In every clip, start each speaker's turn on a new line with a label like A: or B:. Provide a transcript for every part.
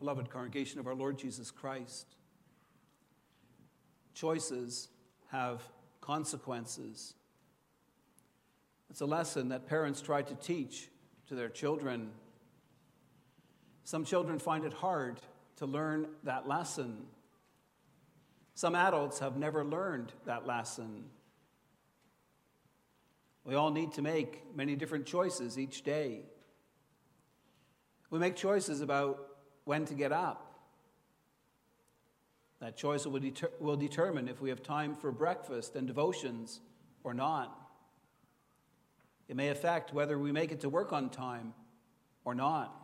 A: Beloved congregation of our Lord Jesus Christ, choices have consequences. It's a lesson that parents try to teach to their children. Some children find it hard to learn that lesson. Some adults have never learned that lesson. We all need to make many different choices each day. We make choices about when to get up. That choice will, deter- will determine if we have time for breakfast and devotions or not. It may affect whether we make it to work on time or not.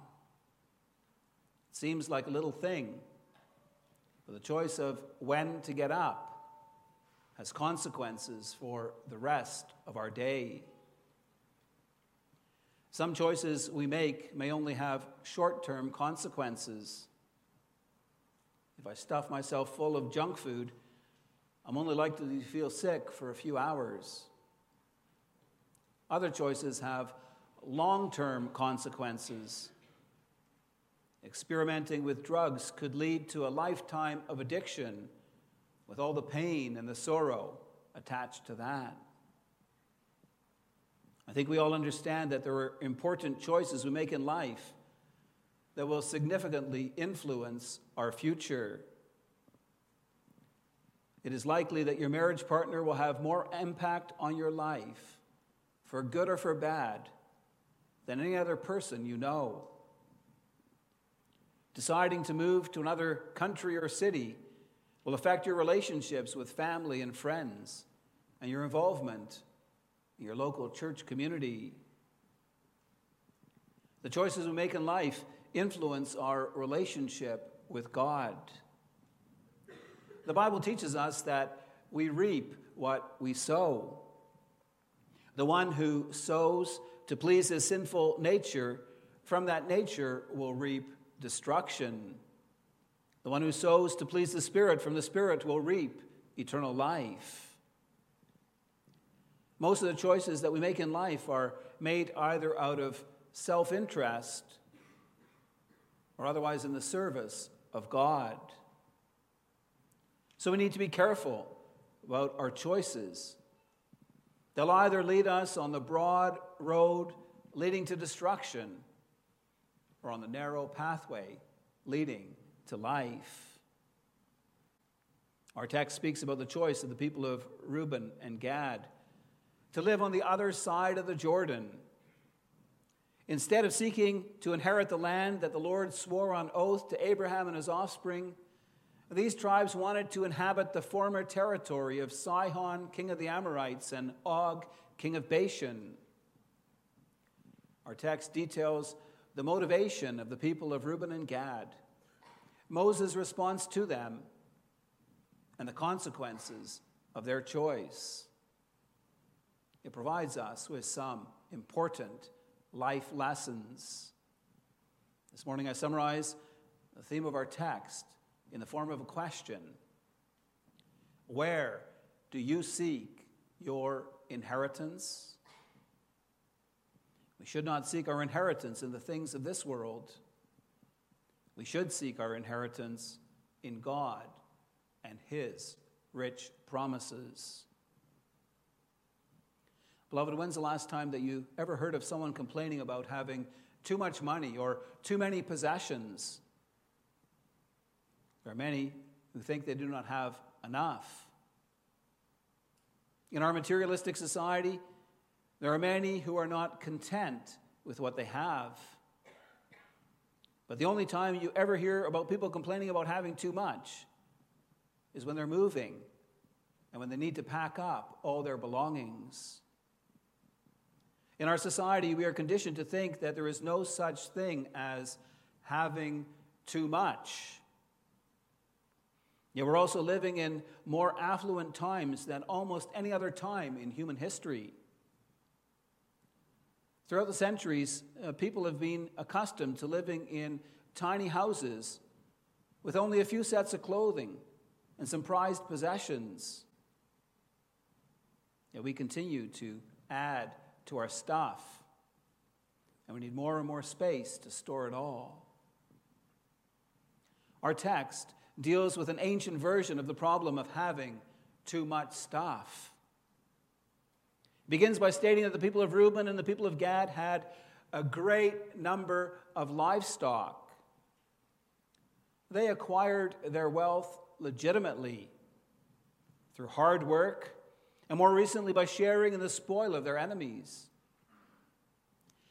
A: It seems like a little thing, but the choice of when to get up has consequences for the rest of our day. Some choices we make may only have short term consequences. If I stuff myself full of junk food, I'm only likely to feel sick for a few hours. Other choices have long term consequences. Experimenting with drugs could lead to a lifetime of addiction with all the pain and the sorrow attached to that. I think we all understand that there are important choices we make in life that will significantly influence our future. It is likely that your marriage partner will have more impact on your life, for good or for bad, than any other person you know. Deciding to move to another country or city will affect your relationships with family and friends and your involvement your local church community. The choices we make in life influence our relationship with God. The Bible teaches us that we reap what we sow. The one who sows to please his sinful nature, from that nature will reap destruction. The one who sows to please the Spirit, from the Spirit will reap eternal life. Most of the choices that we make in life are made either out of self interest or otherwise in the service of God. So we need to be careful about our choices. They'll either lead us on the broad road leading to destruction or on the narrow pathway leading to life. Our text speaks about the choice of the people of Reuben and Gad to live on the other side of the Jordan. Instead of seeking to inherit the land that the Lord swore on oath to Abraham and his offspring, these tribes wanted to inhabit the former territory of Sihon, king of the Amorites, and Og, king of Bashan. Our text details the motivation of the people of Reuben and Gad, Moses' response to them, and the consequences of their choice. It provides us with some important life lessons. This morning I summarize the theme of our text in the form of a question Where do you seek your inheritance? We should not seek our inheritance in the things of this world. We should seek our inheritance in God and His rich promises. Beloved, when's the last time that you ever heard of someone complaining about having too much money or too many possessions? There are many who think they do not have enough. In our materialistic society, there are many who are not content with what they have. But the only time you ever hear about people complaining about having too much is when they're moving and when they need to pack up all their belongings. In our society, we are conditioned to think that there is no such thing as having too much. Yet we're also living in more affluent times than almost any other time in human history. Throughout the centuries, uh, people have been accustomed to living in tiny houses with only a few sets of clothing and some prized possessions. Yet we continue to add to our stuff. And we need more and more space to store it all. Our text deals with an ancient version of the problem of having too much stuff. It begins by stating that the people of Reuben and the people of Gad had a great number of livestock. They acquired their wealth legitimately through hard work and more recently by sharing in the spoil of their enemies.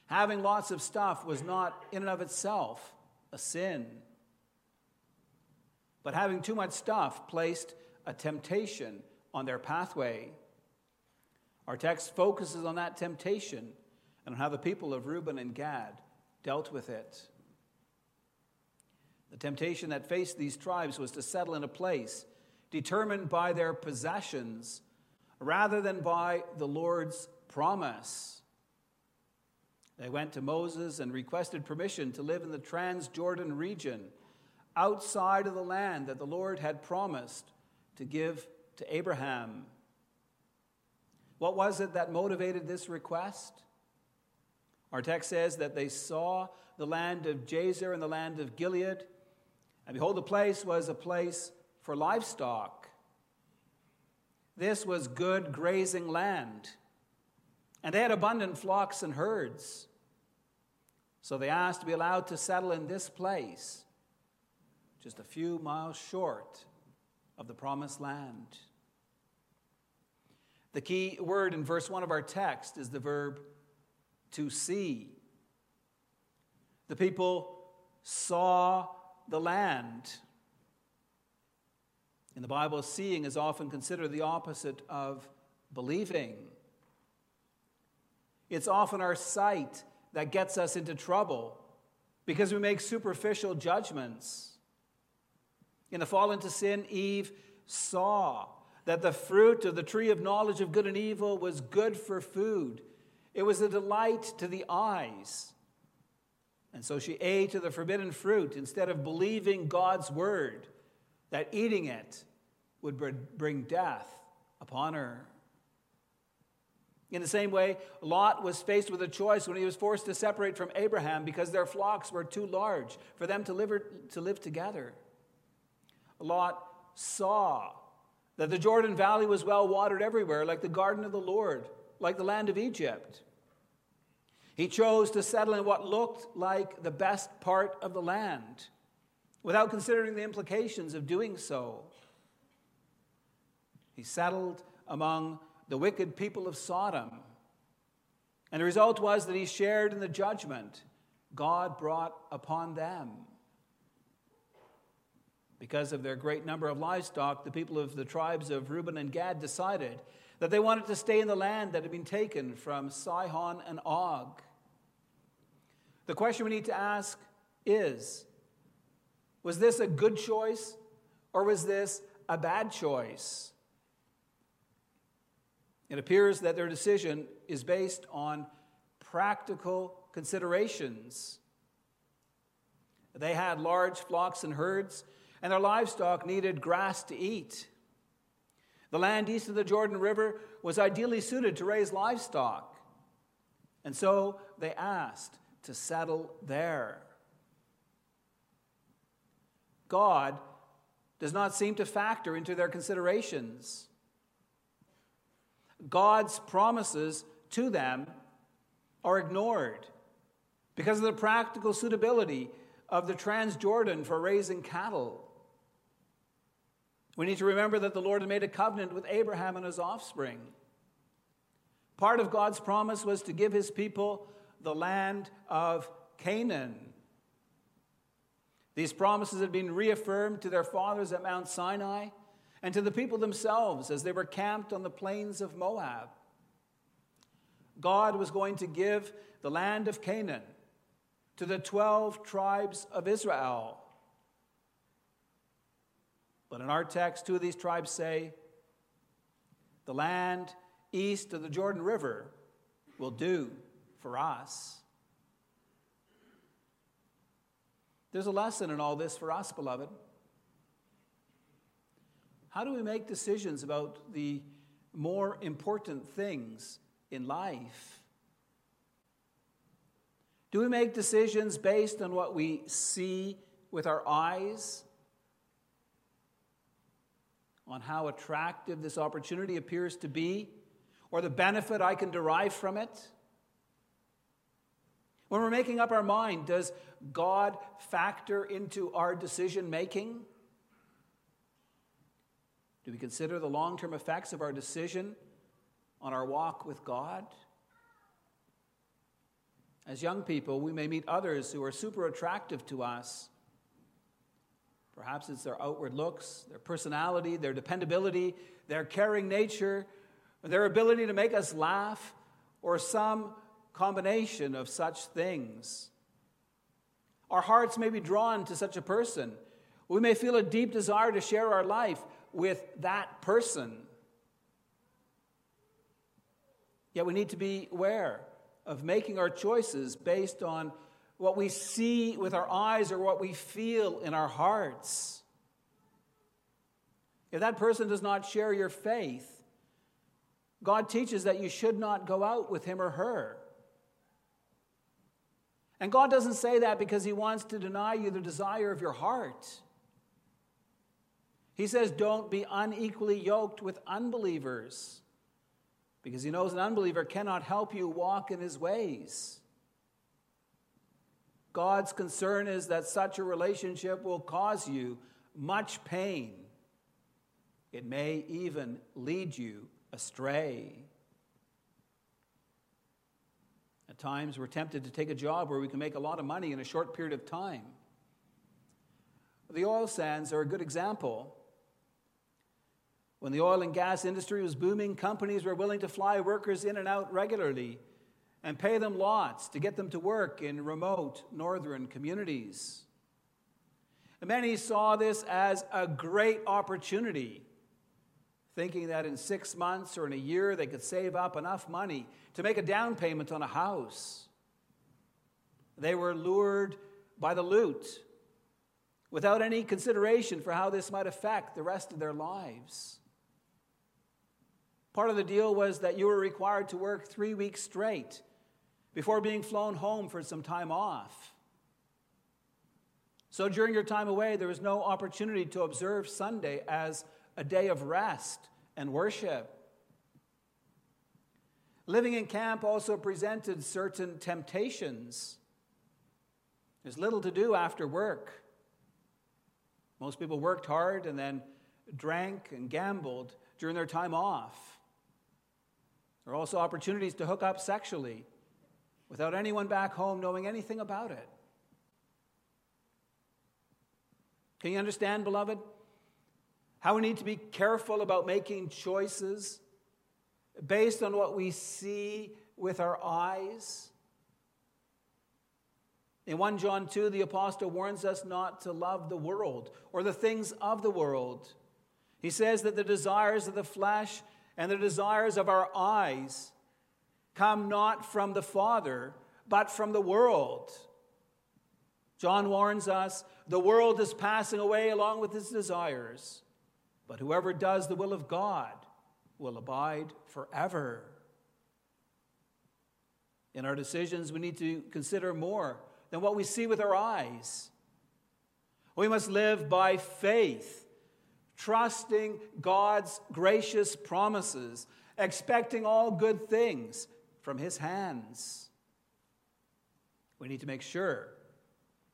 A: Having lots of stuff was not in and of itself a sin. But having too much stuff placed a temptation on their pathway. Our text focuses on that temptation and on how the people of Reuben and Gad dealt with it. The temptation that faced these tribes was to settle in a place determined by their possessions rather than by the Lord's promise. They went to Moses and requested permission to live in the Transjordan region outside of the land that the Lord had promised to give to Abraham. What was it that motivated this request? Our text says that they saw the land of Jazer and the land of Gilead, and behold, the place was a place for livestock. This was good grazing land, and they had abundant flocks and herds. So they asked to be allowed to settle in this place, just a few miles short of the promised land. The key word in verse 1 of our text is the verb to see. The people saw the land. In the Bible, seeing is often considered the opposite of believing. It's often our sight that gets us into trouble because we make superficial judgments. In the fall into sin, Eve saw that the fruit of the tree of knowledge of good and evil was good for food. It was a delight to the eyes. And so she ate of the forbidden fruit instead of believing God's word that eating it would bring death upon her. In the same way, Lot was faced with a choice when he was forced to separate from Abraham because their flocks were too large for them to live, to live together. Lot saw that the Jordan Valley was well watered everywhere, like the garden of the Lord, like the land of Egypt. He chose to settle in what looked like the best part of the land without considering the implications of doing so. He settled among the wicked people of Sodom. And the result was that he shared in the judgment God brought upon them. Because of their great number of livestock, the people of the tribes of Reuben and Gad decided that they wanted to stay in the land that had been taken from Sihon and Og. The question we need to ask is Was this a good choice or was this a bad choice? It appears that their decision is based on practical considerations. They had large flocks and herds, and their livestock needed grass to eat. The land east of the Jordan River was ideally suited to raise livestock, and so they asked to settle there. God does not seem to factor into their considerations. God's promises to them are ignored because of the practical suitability of the Transjordan for raising cattle. We need to remember that the Lord had made a covenant with Abraham and his offspring. Part of God's promise was to give his people the land of Canaan. These promises had been reaffirmed to their fathers at Mount Sinai and to the people themselves as they were camped on the plains of Moab. God was going to give the land of Canaan to the 12 tribes of Israel. But in our text, two of these tribes say, The land east of the Jordan River will do for us. There's a lesson in all this for us, beloved. How do we make decisions about the more important things in life? Do we make decisions based on what we see with our eyes on how attractive this opportunity appears to be or the benefit I can derive from it? When we're making up our mind, does God factor into our decision making? Do we consider the long term effects of our decision on our walk with God? As young people, we may meet others who are super attractive to us. Perhaps it's their outward looks, their personality, their dependability, their caring nature, their ability to make us laugh, or some combination of such things. Our hearts may be drawn to such a person. We may feel a deep desire to share our life with that person. Yet we need to be aware of making our choices based on what we see with our eyes or what we feel in our hearts. If that person does not share your faith, God teaches that you should not go out with him or her. And God doesn't say that because He wants to deny you the desire of your heart. He says, don't be unequally yoked with unbelievers because He knows an unbeliever cannot help you walk in His ways. God's concern is that such a relationship will cause you much pain. It may even lead you astray. At times, we're tempted to take a job where we can make a lot of money in a short period of time. The oil sands are a good example. When the oil and gas industry was booming, companies were willing to fly workers in and out regularly and pay them lots to get them to work in remote northern communities. Many saw this as a great opportunity thinking that in six months or in a year they could save up enough money to make a down payment on a house. They were lured by the loot without any consideration for how this might affect the rest of their lives. Part of the deal was that you were required to work three weeks straight before being flown home for some time off. So during your time away, there was no opportunity to observe Sunday as a day of rest and worship. Living in camp also presented certain temptations. There's little to do after work. Most people worked hard and then drank and gambled during their time off. There are also opportunities to hook up sexually without anyone back home knowing anything about it. Can you understand, beloved? How we need to be careful about making choices based on what we see with our eyes. In 1 John 2, the apostle warns us not to love the world or the things of the world. He says that the desires of the flesh and the desires of our eyes come not from the Father, but from the world. John warns us the world is passing away along with its desires. But whoever does the will of God will abide forever. In our decisions, we need to consider more than what we see with our eyes. We must live by faith, trusting God's gracious promises, expecting all good things from His hands. We need to make sure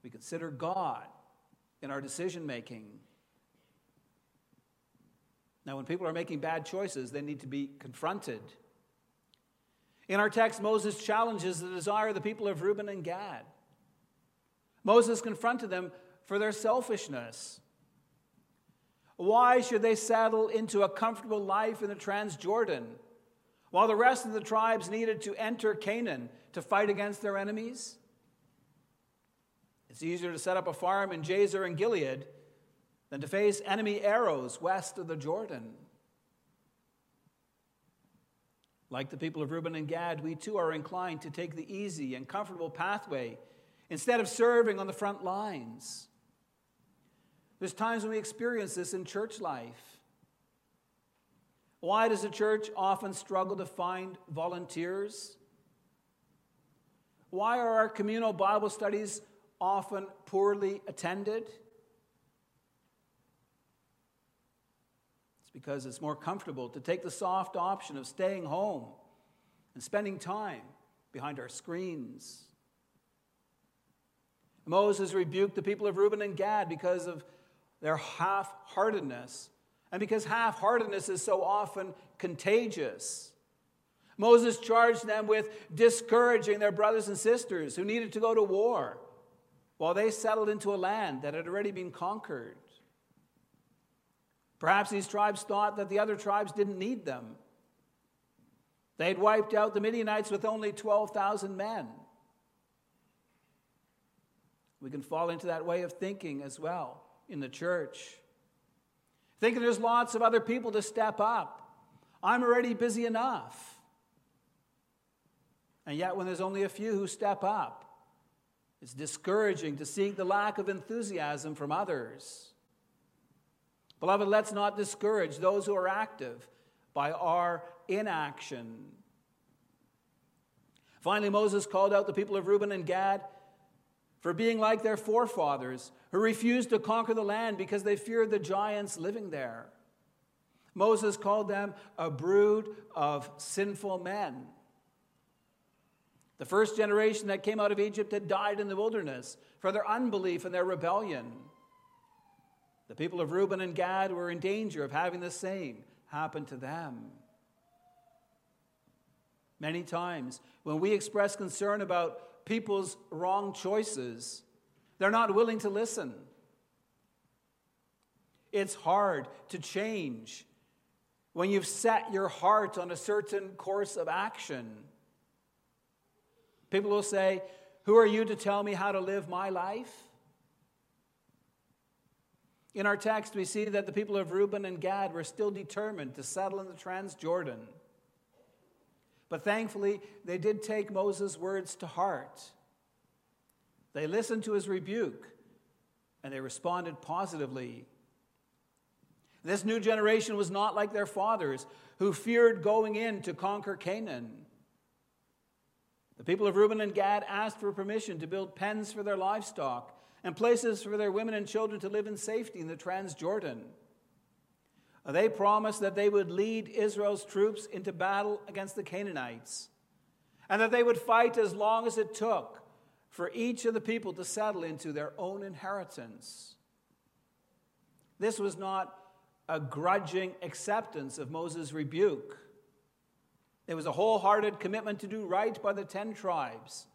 A: we consider God in our decision making. Now, when people are making bad choices, they need to be confronted. In our text, Moses challenges the desire of the people of Reuben and Gad. Moses confronted them for their selfishness. Why should they settle into a comfortable life in the Transjordan while the rest of the tribes needed to enter Canaan to fight against their enemies? It's easier to set up a farm in Jazer and Gilead than to face enemy arrows west of the Jordan. Like the people of Reuben and Gad, we too are inclined to take the easy and comfortable pathway instead of serving on the front lines. There's times when we experience this in church life. Why does the church often struggle to find volunteers? Why are our communal Bible studies often poorly attended? Because it's more comfortable to take the soft option of staying home and spending time behind our screens. Moses rebuked the people of Reuben and Gad because of their half heartedness, and because half heartedness is so often contagious. Moses charged them with discouraging their brothers and sisters who needed to go to war while they settled into a land that had already been conquered. Perhaps these tribes thought that the other tribes didn't need them. They had wiped out the Midianites with only 12,000 men. We can fall into that way of thinking as well in the church. Thinking there's lots of other people to step up. I'm already busy enough. And yet, when there's only a few who step up, it's discouraging to see the lack of enthusiasm from others. Beloved, let's not discourage those who are active by our inaction. Finally, Moses called out the people of Reuben and Gad for being like their forefathers, who refused to conquer the land because they feared the giants living there. Moses called them a brood of sinful men. The first generation that came out of Egypt had died in the wilderness for their unbelief and their rebellion. The people of Reuben and Gad were in danger of having the same happen to them. Many times, when we express concern about people's wrong choices, they're not willing to listen. It's hard to change when you've set your heart on a certain course of action. People will say, Who are you to tell me how to live my life? In our text, we see that the people of Reuben and Gad were still determined to settle in the Transjordan. But thankfully, they did take Moses' words to heart. They listened to his rebuke and they responded positively. This new generation was not like their fathers, who feared going in to conquer Canaan. The people of Reuben and Gad asked for permission to build pens for their livestock and places for their women and children to live in safety in the Transjordan. They promised that they would lead Israel's troops into battle against the Canaanites and that they would fight as long as it took for each of the people to settle into their own inheritance. This was not a grudging acceptance of Moses' rebuke. It was a wholehearted commitment to do right by the ten tribes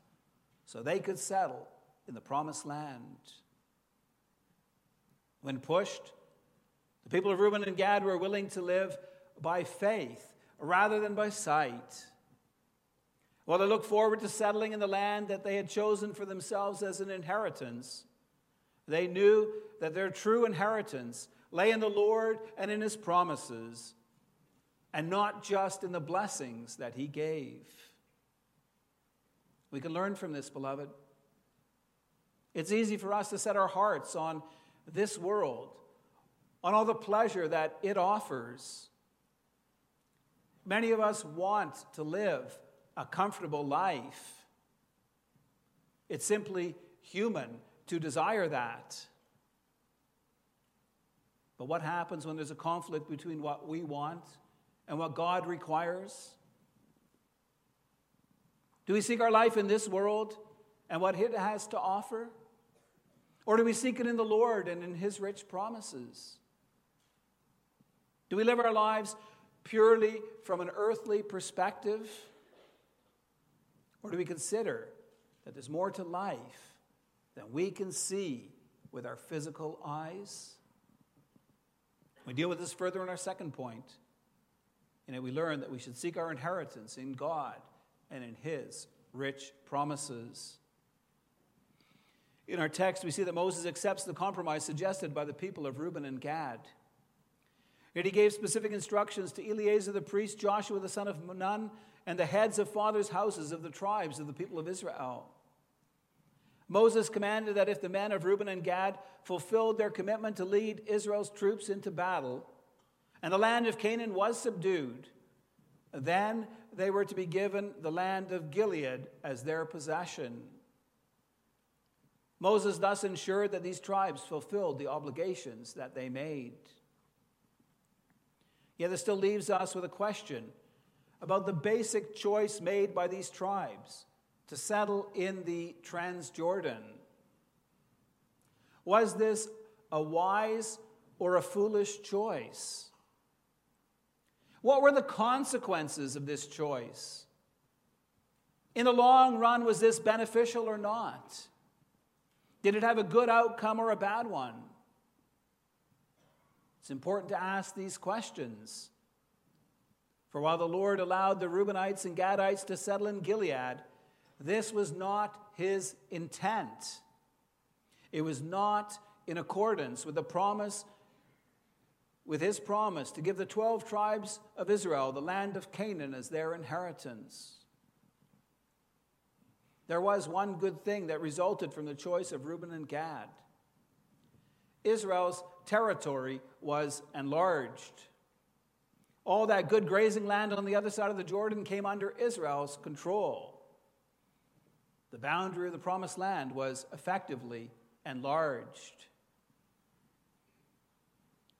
A: so they could settle in the promised land. When pushed, the people of Reuben and Gad were willing to live by faith rather than by sight. While they looked forward to settling in the land that they had chosen for themselves as an inheritance, they knew that their true inheritance lay in the Lord and in his promises, and not just in the blessings that he gave. We can learn from this, beloved. It's easy for us to set our hearts on this world, on all the pleasure that it offers. Many of us want to live a comfortable life. It's simply human to desire that. But what happens when there's a conflict between what we want and what God requires? Do we seek our life in this world and what it has to offer? Or do we seek it in the Lord and in His rich promises? Do we live our lives purely from an earthly perspective? Or do we consider that there's more to life than we can see with our physical eyes? We deal with this further in our second point. And we learn that we should seek our inheritance in God and in His rich promises. In our text, we see that Moses accepts the compromise suggested by the people of Reuben and Gad. Yet he gave specific instructions to Eleazar the priest, Joshua the son of Nun, and the heads of fathers' houses of the tribes of the people of Israel. Moses commanded that if the men of Reuben and Gad fulfilled their commitment to lead Israel's troops into battle, and the land of Canaan was subdued, then they were to be given the land of Gilead as their possession. Moses thus ensured that these tribes fulfilled the obligations that they made. Yet this still leaves us with a question about the basic choice made by these tribes to settle in the Transjordan. Was this a wise or a foolish choice? What were the consequences of this choice? In the long run, was this beneficial or not? Did it have a good outcome or a bad one? It's important to ask these questions. For while the Lord allowed the Reubenites and Gadites to settle in Gilead, this was not his intent. It was not in accordance with the promise, with his promise to give the 12 tribes of Israel the land of Canaan as their inheritance. There was one good thing that resulted from the choice of Reuben and Gad. Israel's territory was enlarged. All that good grazing land on the other side of the Jordan came under Israel's control. The boundary of the promised land was effectively enlarged.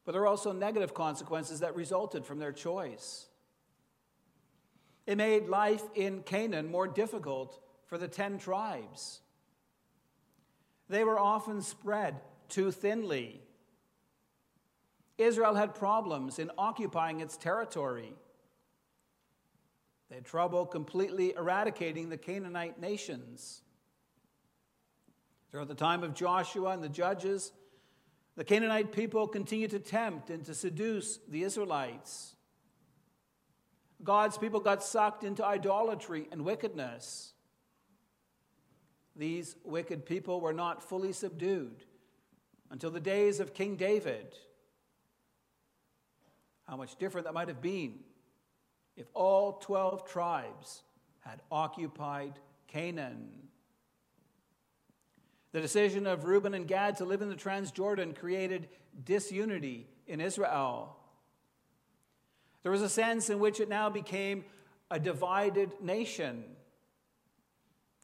A: But there are also negative consequences that resulted from their choice. It made life in Canaan more difficult for the ten tribes. They were often spread too thinly. Israel had problems in occupying its territory. They had trouble completely eradicating the Canaanite nations. Throughout the time of Joshua and the judges, the Canaanite people continued to tempt and to seduce the Israelites. God's people got sucked into idolatry and wickedness. These wicked people were not fully subdued until the days of King David. How much different that might have been if all 12 tribes had occupied Canaan. The decision of Reuben and Gad to live in the Transjordan created disunity in Israel. There was a sense in which it now became a divided nation.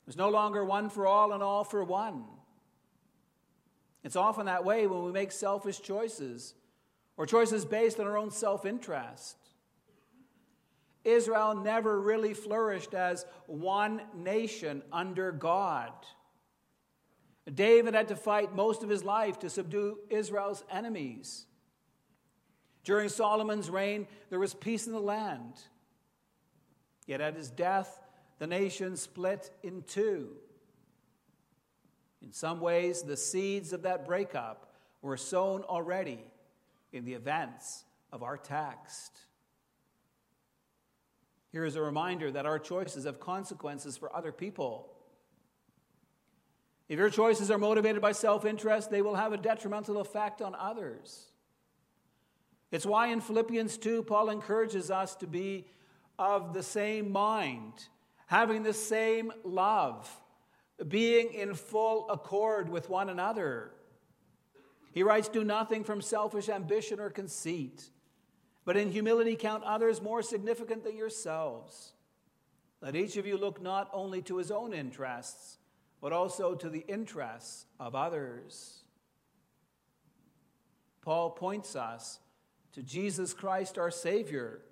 A: Was no longer one for all and all for one. It's often that way when we make selfish choices or choices based on our own self interest. Israel never really flourished as one nation under God. David had to fight most of his life to subdue Israel's enemies. During Solomon's reign, there was peace in the land. Yet at his death, the nation split in two. In some ways, the seeds of that breakup were sown already in the events of our text. Here is a reminder that our choices have consequences for other people. If your choices are motivated by self interest, they will have a detrimental effect on others. It's why in Philippians 2, Paul encourages us to be of the same mind, having the same love being in full accord with one another. He writes, Do nothing from selfish ambition or conceit, but in humility count others more significant than yourselves. Let each of you look not only to his own interests, but also to the interests of others. Paul points us to Jesus Christ, our Savior,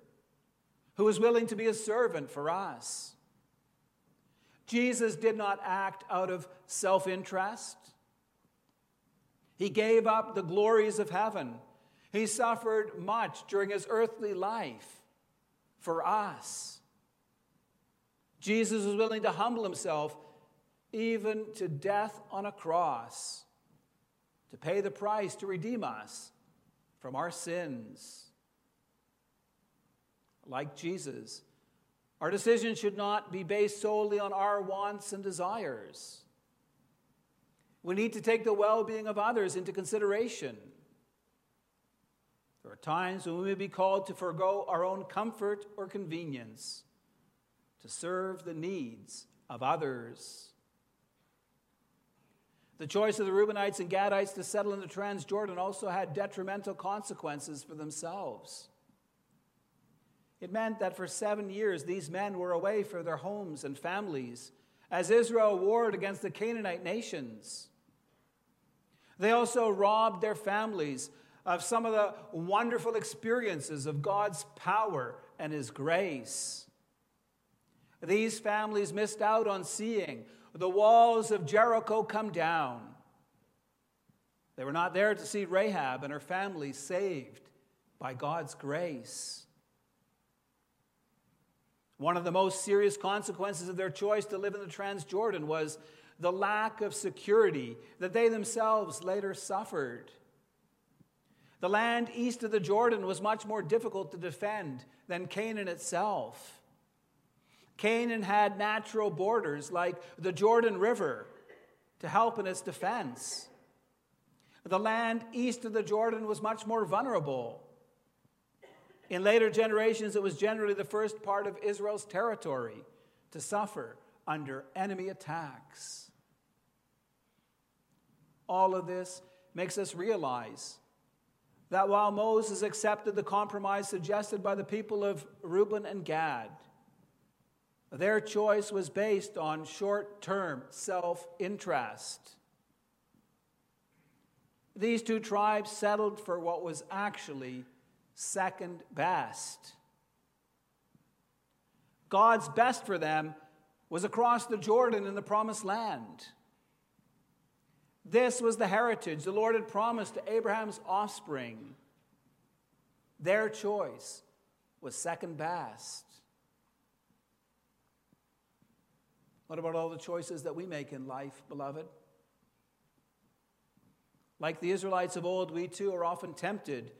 A: who is willing to be a servant for us. Jesus did not act out of self interest. He gave up the glories of heaven. He suffered much during his earthly life for us. Jesus was willing to humble himself even to death on a cross to pay the price to redeem us from our sins. Like Jesus, our decisions should not be based solely on our wants and desires. We need to take the well being of others into consideration. There are times when we may be called to forego our own comfort or convenience to serve the needs of others. The choice of the Reubenites and Gadites to settle in the Transjordan also had detrimental consequences for themselves. It meant that for seven years these men were away from their homes and families as Israel warred against the Canaanite nations. They also robbed their families of some of the wonderful experiences of God's power and His grace. These families missed out on seeing the walls of Jericho come down. They were not there to see Rahab and her family saved by God's grace. One of the most serious consequences of their choice to live in the Transjordan was the lack of security that they themselves later suffered. The land east of the Jordan was much more difficult to defend than Canaan itself. Canaan had natural borders like the Jordan River to help in its defense. The land east of the Jordan was much more vulnerable. In later generations, it was generally the first part of Israel's territory to suffer under enemy attacks. All of this makes us realize that while Moses accepted the compromise suggested by the people of Reuben and Gad, their choice was based on short term self interest. These two tribes settled for what was actually second best. God's best for them was across the Jordan in the promised land. This was the heritage the Lord had promised to Abraham's offspring. Their choice was second best. What about all the choices that we make in life, beloved? Like the Israelites of old, we too are often tempted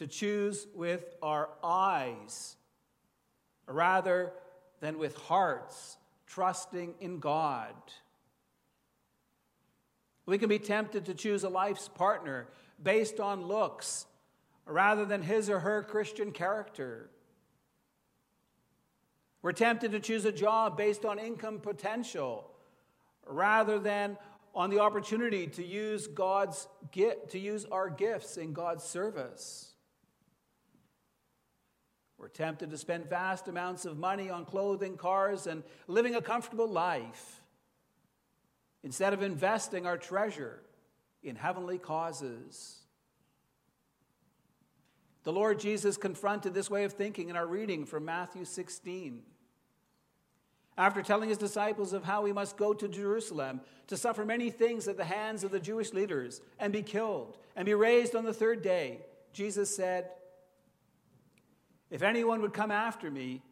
A: to choose with our eyes rather than with hearts, trusting in God. We can be tempted to choose a life's partner based on looks rather than his or her Christian character. We're tempted to choose a job based on income potential rather than on the opportunity to use God's to use our gifts in God's service. We're tempted to spend vast amounts of money on clothing, cars, and living a comfortable life instead of investing our treasure in heavenly causes. The Lord Jesus confronted this way of thinking in our reading from Matthew 16. After telling his disciples of how he must go to Jerusalem to suffer many things at the hands of the Jewish leaders and be killed and be raised on the third day, Jesus said, if anyone would come after me,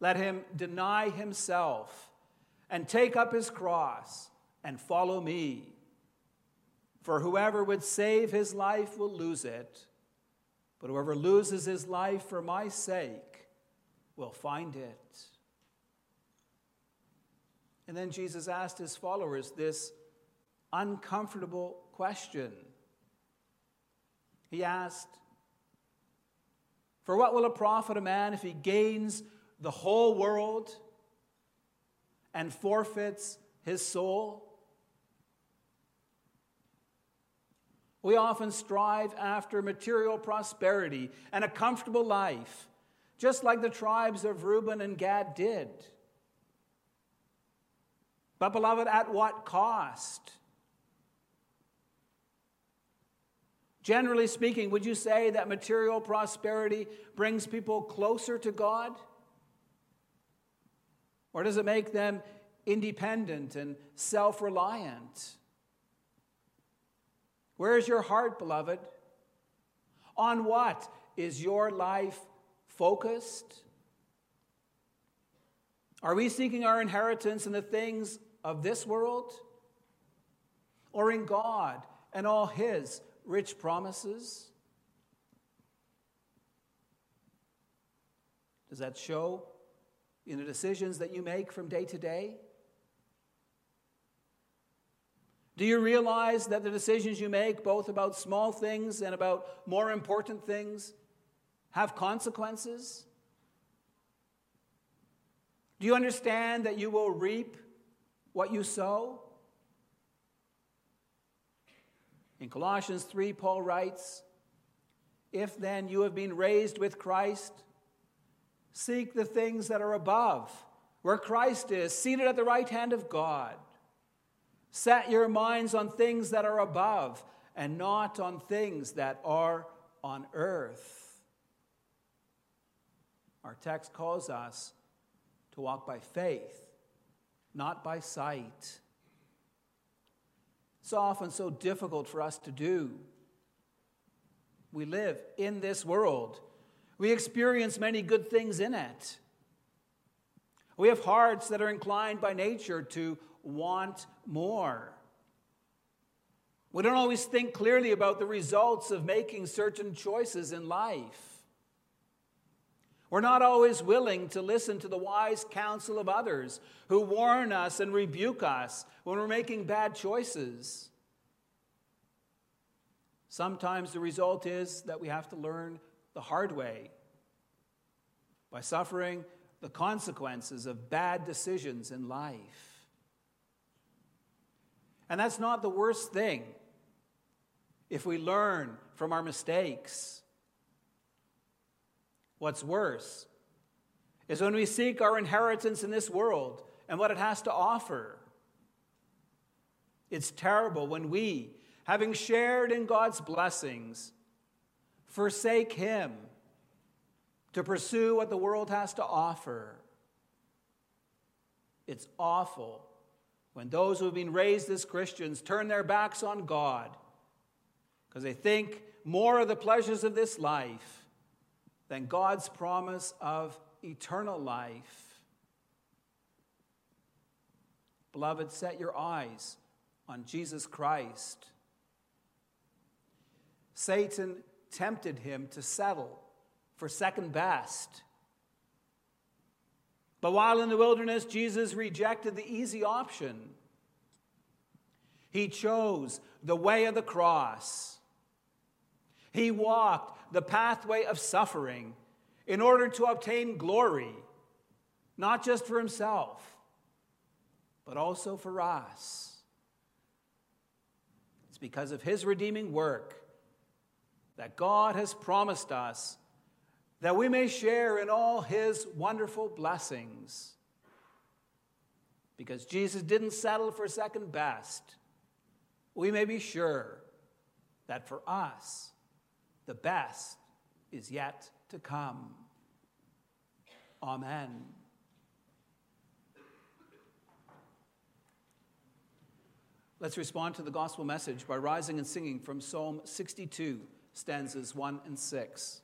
A: let him deny himself and take up his cross and follow me. For whoever would save his life will lose it, but whoever loses his life for my sake will find it. And then Jesus asked his followers this uncomfortable question. He asked, for what will it profit a man if he gains the whole world and forfeits his soul? We often strive after material prosperity and a comfortable life, just like the tribes of Reuben and Gad did. But, beloved, at what cost? Generally speaking, would you say that material prosperity brings people closer to God? Or does it make them independent and self reliant? Where is your heart, beloved? On what is your life focused? Are we seeking our inheritance in the things of this world? Or in God and all His rich promises? Does that show in the decisions that you make from day to day? Do you realize that the decisions you make, both about small things and about more important things, have consequences? Do you understand that you will reap what you sow? In Colossians 3, Paul writes, If then you have been raised with Christ, seek the things that are above, where Christ is, seated at the right hand of God. Set your minds on things that are above and not on things that are on earth. Our text calls us to walk by faith, not by sight. It's often so difficult for us to do. We live in this world, we experience many good things in it. We have hearts that are inclined by nature to want more. We don't always think clearly about the results of making certain choices in life. We're not always willing to listen to the wise counsel of others who warn us and rebuke us when we're making bad choices. Sometimes the result is that we have to learn the hard way by suffering the consequences of bad decisions in life. And that's not the worst thing if we learn from our mistakes. What's worse is when we seek our inheritance in this world and what it has to offer. It's terrible when we, having shared in God's blessings, forsake Him to pursue what the world has to offer. It's awful when those who have been raised as Christians turn their backs on God because they think more of the pleasures of this life than God's promise of eternal life. Beloved, set your eyes on Jesus Christ. Satan tempted him to settle for second best. But while in the wilderness, Jesus rejected the easy option. He chose the way of the cross. He walked the pathway of suffering in order to obtain glory, not just for himself, but also for us. It's because of his redeeming work that God has promised us that we may share in all his wonderful blessings. Because Jesus didn't settle for second best, we may be sure that for us, the best is yet to come. Amen. Let's respond to the gospel message by rising and singing from Psalm 62, stanzas 1 and 6.